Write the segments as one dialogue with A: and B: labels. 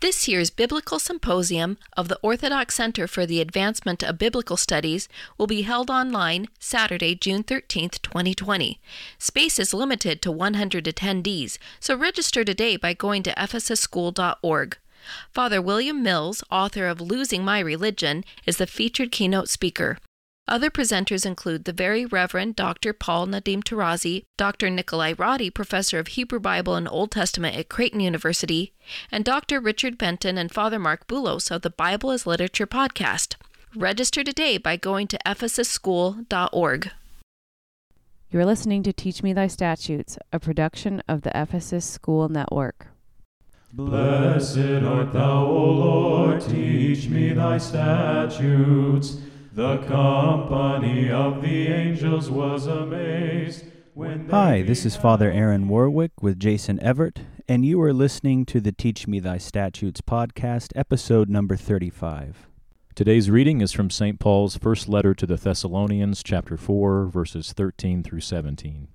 A: This year's Biblical Symposium of the Orthodox Center for the Advancement of Biblical Studies will be held online Saturday, June 13, 2020. Space is limited to 100 attendees, so register today by going to ephesusschool.org. Father William Mills, author of Losing My Religion, is the featured keynote speaker. Other presenters include the Very Reverend Dr. Paul Nadim Tarazi, Dr. Nikolai Roddy, Professor of Hebrew Bible and Old Testament at Creighton University, and Dr. Richard Benton and Father Mark Boulos of the Bible as Literature podcast. Register today by going to ephesusschool.org.
B: You're listening to Teach Me Thy Statutes, a production of the Ephesus School Network.
C: Blessed art thou, O Lord, teach me thy statutes. The company of the angels was amazed. When
D: Hi, this is Father Aaron Warwick with Jason Everett, and you are listening to the Teach Me Thy Statutes podcast, episode number 35.
E: Today's reading is from St. Paul's first letter to the Thessalonians, chapter 4, verses 13 through 17.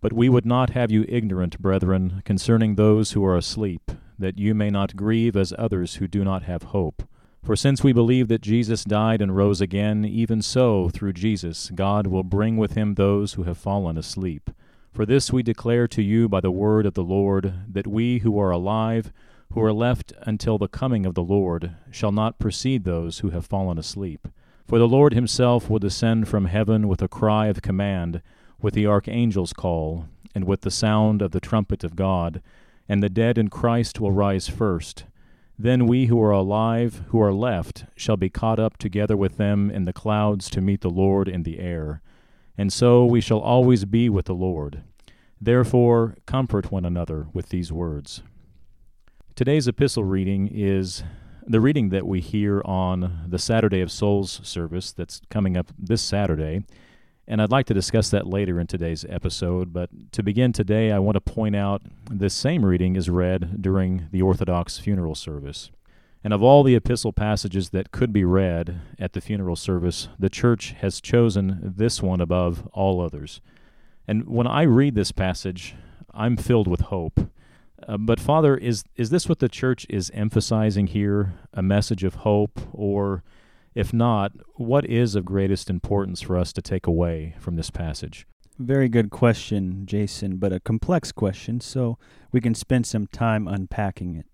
E: But we would not have you ignorant, brethren, concerning those who are asleep, that you may not grieve as others who do not have hope. For since we believe that Jesus died and rose again, even so, through Jesus, God will bring with him those who have fallen asleep. For this we declare to you by the word of the Lord, that we who are alive, who are left until the coming of the Lord, shall not precede those who have fallen asleep. For the Lord himself will descend from heaven with a cry of command, with the archangel's call, and with the sound of the trumpet of God, and the dead in Christ will rise first. Then we who are alive, who are left, shall be caught up together with them in the clouds to meet the Lord in the air. And so we shall always be with the Lord. Therefore, comfort one another with these words. Today's epistle reading is the reading that we hear on the Saturday of Souls service that's coming up this Saturday. And I'd like to discuss that later in today's episode. But to begin today, I want to point out this same reading is read during the Orthodox funeral service. And of all the epistle passages that could be read at the funeral service, the Church has chosen this one above all others. And when I read this passage, I'm filled with hope. Uh, but, Father, is, is this what the Church is emphasizing here? A message of hope? Or if not, what is of greatest importance for us to take away from this passage?
D: Very good question, Jason, but a complex question, so we can spend some time unpacking it.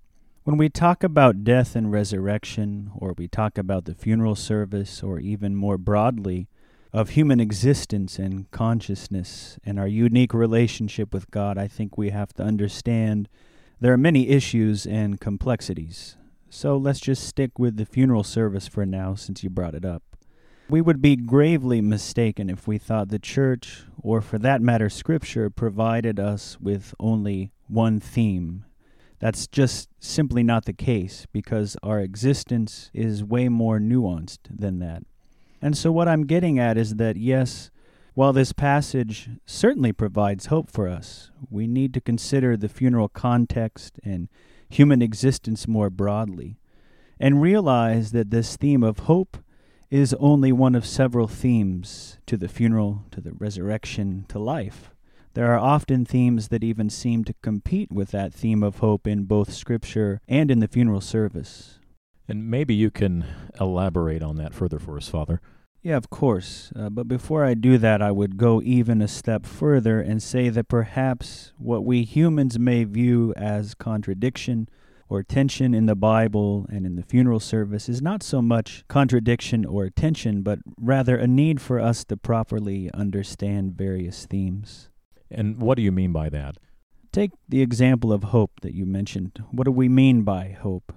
D: When we talk about death and resurrection, or we talk about the funeral service, or even more broadly, of human existence and consciousness and our unique relationship with God, I think we have to understand there are many issues and complexities. So let's just stick with the funeral service for now, since you brought it up. We would be gravely mistaken if we thought the church, or for that matter, Scripture, provided us with only one theme. That's just simply not the case, because our existence is way more nuanced than that. And so, what I'm getting at is that, yes, while this passage certainly provides hope for us, we need to consider the funeral context and human existence more broadly, and realize that this theme of hope is only one of several themes to the funeral, to the resurrection, to life. There are often themes that even seem to compete with that theme of hope in both Scripture and in the funeral service.
E: And maybe you can elaborate on that further for us, Father.
D: Yeah, of course. Uh, but before I do that, I would go even a step further and say that perhaps what we humans may view as contradiction or tension in the Bible and in the funeral service is not so much contradiction or tension, but rather a need for us to properly understand various themes.
E: And what do you mean by that?
D: Take the example of hope that you mentioned. What do we mean by hope?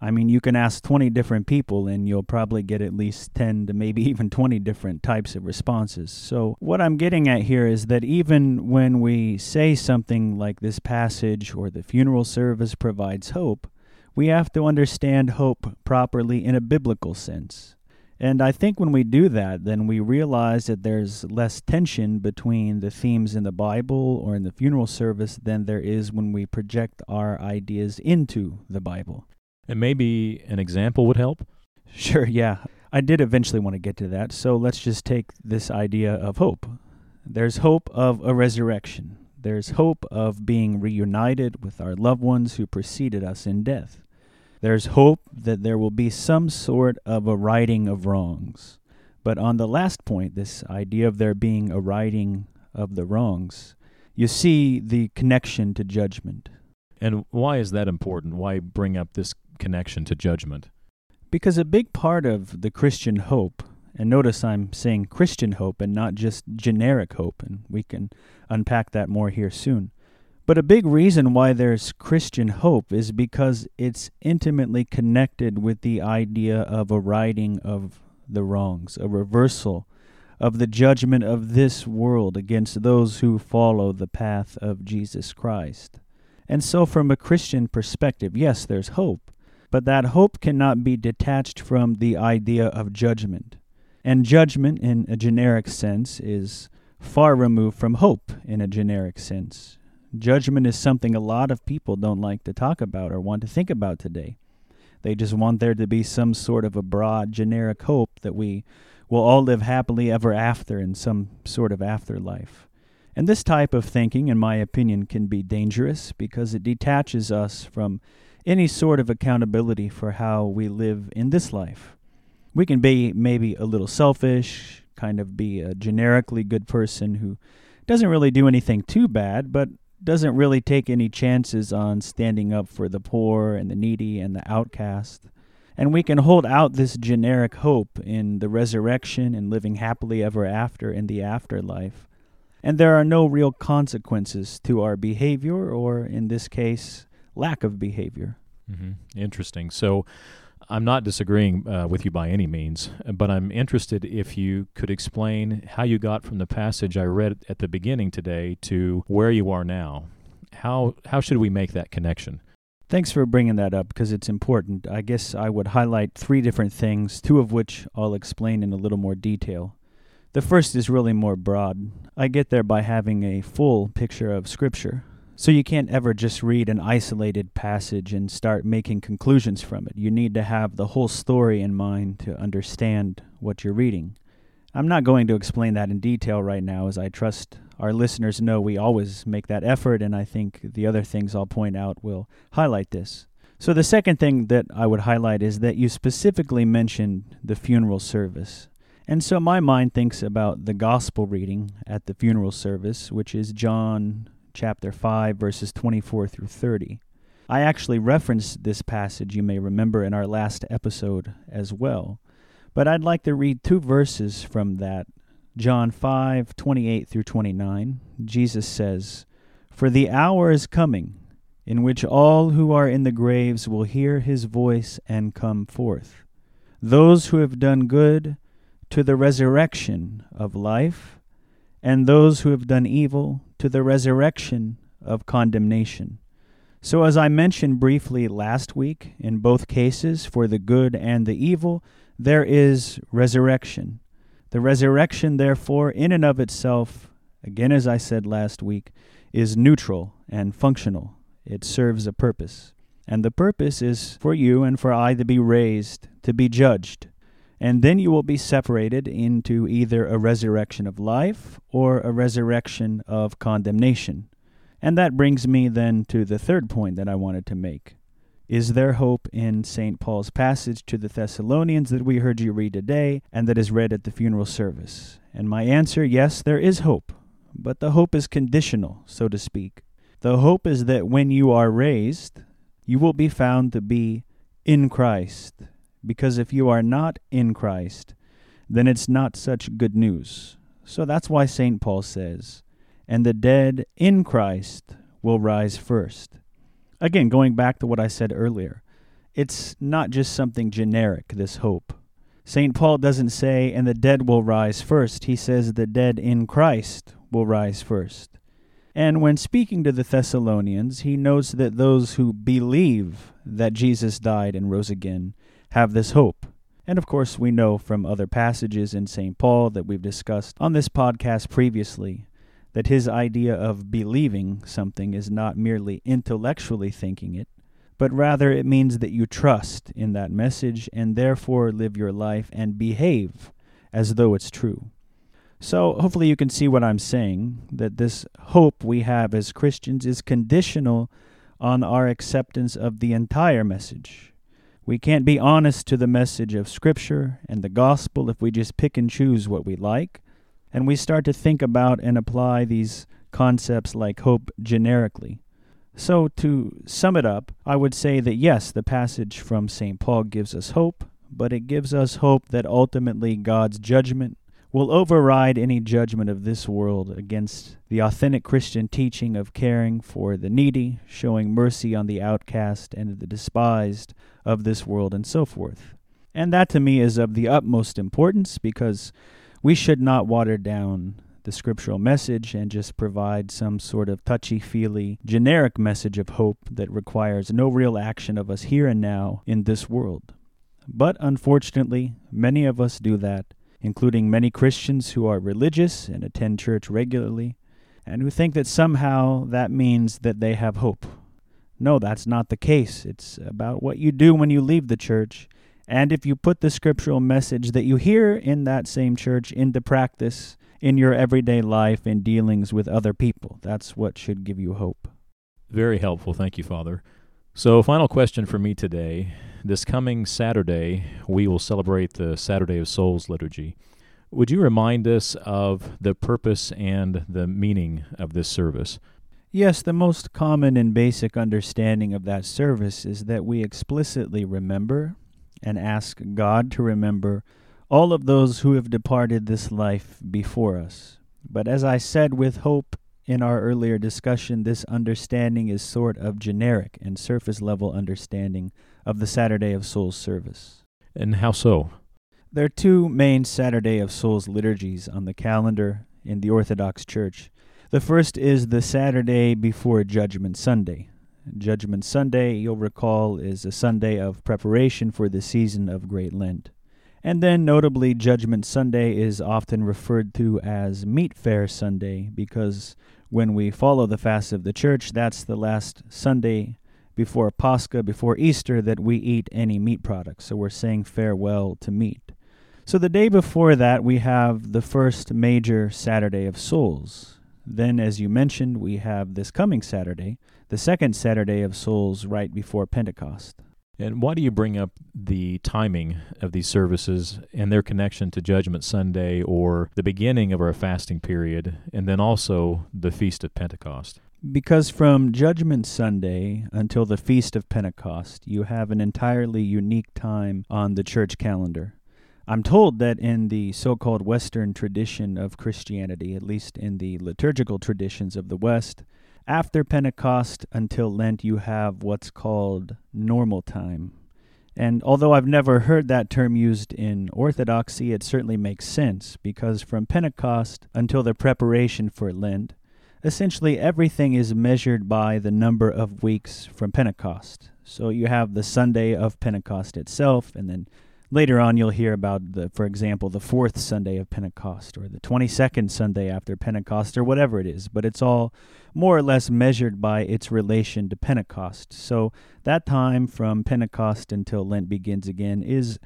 D: I mean, you can ask 20 different people and you'll probably get at least 10 to maybe even 20 different types of responses. So, what I'm getting at here is that even when we say something like this passage or the funeral service provides hope, we have to understand hope properly in a biblical sense. And I think when we do that, then we realize that there's less tension between the themes in the Bible or in the funeral service than there is when we project our ideas into the Bible.
E: And maybe an example would help?
D: Sure, yeah. I did eventually want to get to that. So let's just take this idea of hope. There's hope of a resurrection. There's hope of being reunited with our loved ones who preceded us in death. There's hope that there will be some sort of a righting of wrongs. But on the last point, this idea of there being a righting of the wrongs, you see the connection to judgment.
E: And why is that important? Why bring up this connection to judgment?
D: Because a big part of the Christian hope, and notice I'm saying Christian hope and not just generic hope, and we can unpack that more here soon. But a big reason why there's Christian hope is because it's intimately connected with the idea of a righting of the wrongs, a reversal of the judgment of this world against those who follow the path of Jesus Christ. And so, from a Christian perspective, yes, there's hope, but that hope cannot be detached from the idea of judgment. And judgment, in a generic sense, is far removed from hope in a generic sense. Judgment is something a lot of people don't like to talk about or want to think about today. They just want there to be some sort of a broad, generic hope that we will all live happily ever after in some sort of afterlife. And this type of thinking, in my opinion, can be dangerous because it detaches us from any sort of accountability for how we live in this life. We can be maybe a little selfish, kind of be a generically good person who doesn't really do anything too bad, but doesn't really take any chances on standing up for the poor and the needy and the outcast. And we can hold out this generic hope in the resurrection and living happily ever after in the afterlife. And there are no real consequences to our behavior, or in this case, lack of behavior.
E: Mm-hmm. Interesting. So, I'm not disagreeing uh, with you by any means, but I'm interested if you could explain how you got from the passage I read at the beginning today to where you are now. How how should we make that connection?
D: Thanks for bringing that up because it's important. I guess I would highlight three different things, two of which I'll explain in a little more detail. The first is really more broad. I get there by having a full picture of Scripture. So you can't ever just read an isolated passage and start making conclusions from it. You need to have the whole story in mind to understand what you're reading. I'm not going to explain that in detail right now, as I trust our listeners know we always make that effort, and I think the other things I'll point out will highlight this. So, the second thing that I would highlight is that you specifically mentioned the funeral service. And so, my mind thinks about the gospel reading at the funeral service, which is John chapter 5, verses 24 through 30. I actually referenced this passage, you may remember, in our last episode as well. But I'd like to read two verses from that. John 5, 28 through 29. Jesus says, For the hour is coming in which all who are in the graves will hear his voice and come forth. Those who have done good to the resurrection of life, and those who have done evil to the resurrection of condemnation. So, as I mentioned briefly last week, in both cases, for the good and the evil, there is resurrection. The resurrection, therefore, in and of itself, again as I said last week, is neutral and functional. It serves a purpose. And the purpose is for you and for I to be raised, to be judged, and then you will be separated into either a resurrection of life or a resurrection of condemnation. And that brings me then to the third point that I wanted to make. Is there hope in St. Paul's passage to the Thessalonians that we heard you read today and that is read at the funeral service? And my answer, yes, there is hope. But the hope is conditional, so to speak. The hope is that when you are raised, you will be found to be in Christ because if you are not in Christ, then it's not such good news. So that's why St. Paul says, and the dead in Christ will rise first. Again, going back to what I said earlier, it's not just something generic, this hope. St. Paul doesn't say, and the dead will rise first. He says, the dead in Christ will rise first. And when speaking to the Thessalonians, he notes that those who believe that Jesus died and rose again have this hope. And of course, we know from other passages in St. Paul that we've discussed on this podcast previously that his idea of believing something is not merely intellectually thinking it, but rather it means that you trust in that message and therefore live your life and behave as though it's true. So, hopefully, you can see what I'm saying that this hope we have as Christians is conditional on our acceptance of the entire message We can't be honest to the message of Scripture and the gospel if we just pick and choose what we like, and we start to think about and apply these concepts like hope generically. So, to sum it up, I would say that yes, the passage from St. Paul gives us hope, but it gives us hope that ultimately God's judgment will override any judgment of this world against the authentic Christian teaching of caring for the needy, showing mercy on the outcast and the despised of this world, and so forth. And that to me is of the utmost importance because we should not water down the scriptural message and just provide some sort of touchy feely, generic message of hope that requires no real action of us here and now in this world. But unfortunately, many of us do that, including many Christians who are religious and attend church regularly, and who think that somehow that means that they have hope. No, that's not the case. It's about what you do when you leave the church, and if you put the scriptural message that you hear in that same church into practice in your everyday life and dealings with other people. That's what should give you hope.
E: Very helpful. Thank you, Father. So, final question for me today. This coming Saturday, we will celebrate the Saturday of Souls liturgy. Would you remind us of the purpose and the meaning of this service?
D: Yes, the most common and basic understanding of that service is that we explicitly remember and ask God to remember all of those who have departed this life before us. But as I said with hope in our earlier discussion, this understanding is sort of generic and surface level understanding of the Saturday of Souls service.
E: And how so?
D: There are two main Saturday of Souls liturgies on the calendar in the Orthodox Church. The first is the Saturday before Judgment Sunday. Judgment Sunday, you'll recall, is a Sunday of preparation for the season of Great Lent. And then, notably, Judgment Sunday is often referred to as Meatfare Sunday because when we follow the fast of the church, that's the last Sunday before Pascha, before Easter, that we eat any meat products. So we're saying farewell to meat. So the day before that, we have the first major Saturday of Souls. Then, as you mentioned, we have this coming Saturday, the second Saturday of Souls right before Pentecost.
E: And why do you bring up the timing of these services and their connection to Judgment Sunday or the beginning of our fasting period, and then also the Feast of Pentecost?
D: Because from Judgment Sunday until the Feast of Pentecost, you have an entirely unique time on the church calendar. I'm told that in the so called Western tradition of Christianity, at least in the liturgical traditions of the West, after Pentecost until Lent, you have what's called normal time. And although I've never heard that term used in Orthodoxy, it certainly makes sense because from Pentecost until the preparation for Lent, essentially everything is measured by the number of weeks from Pentecost. So you have the Sunday of Pentecost itself, and then Later on, you'll hear about, the, for example, the fourth Sunday of Pentecost or the 22nd Sunday after Pentecost or whatever it is, but it's all more or less measured by its relation to Pentecost. So that time from Pentecost until Lent begins again is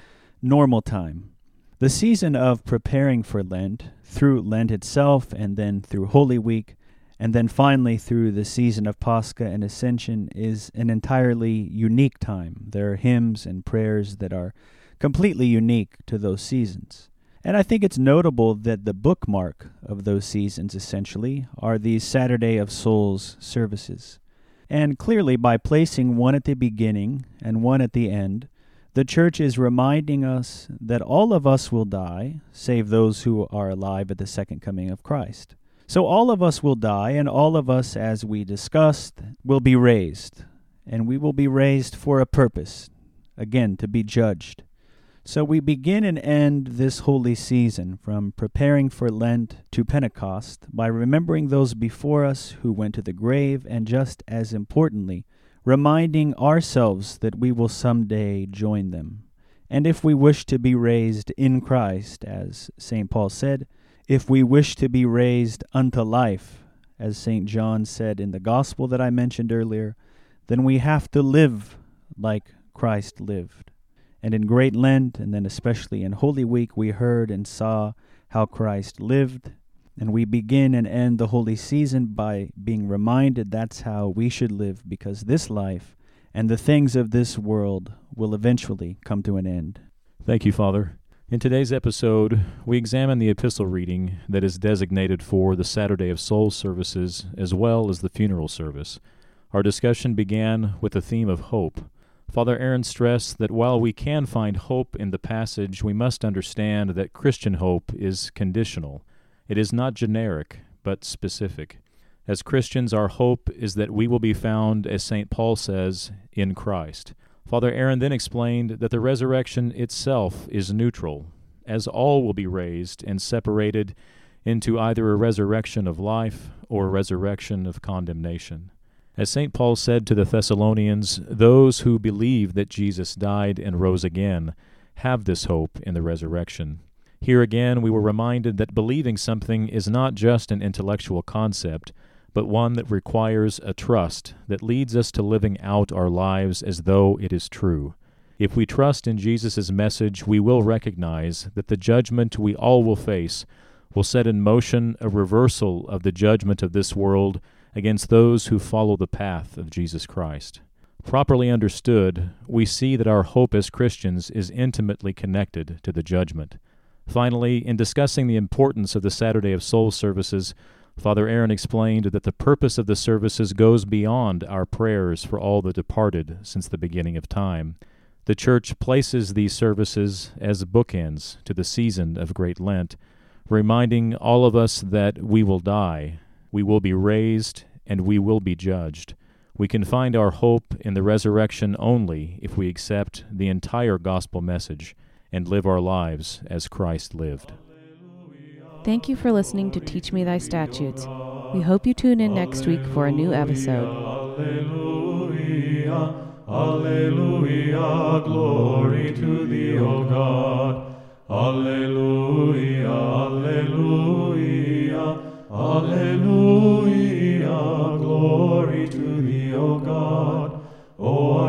D: normal time. The season of preparing for Lent, through Lent itself and then through Holy Week, and then finally through the season of Pascha and Ascension, is an entirely unique time. There are hymns and prayers that are completely unique to those seasons. And I think it's notable that the bookmark of those seasons, essentially, are these Saturday of Souls services. And clearly, by placing one at the beginning and one at the end, the Church is reminding us that all of us will die, save those who are alive at the second coming of Christ. So all of us will die, and all of us, as we discussed, will be raised. And we will be raised for a purpose, again, to be judged. So we begin and end this holy season from preparing for Lent to Pentecost by remembering those before us who went to the grave, and just as importantly, reminding ourselves that we will someday join them. And if we wish to be raised in Christ, as St. Paul said, if we wish to be raised unto life, as St. John said in the Gospel that I mentioned earlier, then we have to live like Christ lived. And in Great Lent, and then especially in Holy Week, we heard and saw how Christ lived. And we begin and end the holy season by being reminded that's how we should live, because this life, and the things of this world will eventually come to an end.
E: Thank you, Father. In today's episode, we examine the epistle reading that is designated for the Saturday of Soul services as well as the funeral service. Our discussion began with the theme of hope. Father Aaron stressed that while we can find hope in the passage, we must understand that Christian hope is conditional. It is not generic, but specific. As Christians, our hope is that we will be found, as St. Paul says, in Christ. Father Aaron then explained that the resurrection itself is neutral, as all will be raised and separated into either a resurrection of life or a resurrection of condemnation. As St. Paul said to the Thessalonians, those who believe that Jesus died and rose again have this hope in the resurrection. Here again, we were reminded that believing something is not just an intellectual concept, but one that requires a trust that leads us to living out our lives as though it is true. If we trust in Jesus' message, we will recognize that the judgment we all will face will set in motion a reversal of the judgment of this world against those who follow the path of Jesus Christ. Properly understood, we see that our hope as Christians is intimately connected to the judgment. Finally, in discussing the importance of the Saturday of Soul services, Father Aaron explained that the purpose of the services goes beyond our prayers for all the departed since the beginning of time. The Church places these services as bookends to the season of Great Lent, reminding all of us that we will die, we will be raised, and we will be judged. We can find our hope in the resurrection only if we accept the entire gospel message and live our lives as Christ lived.
B: Thank you for listening to Teach Me Thy Statutes. We hope you tune in next week for a new episode.
C: Alleluia, Alleluia, glory to thee, O God. Alleluia, Alleluia, Alleluia, glory to thee, O God. O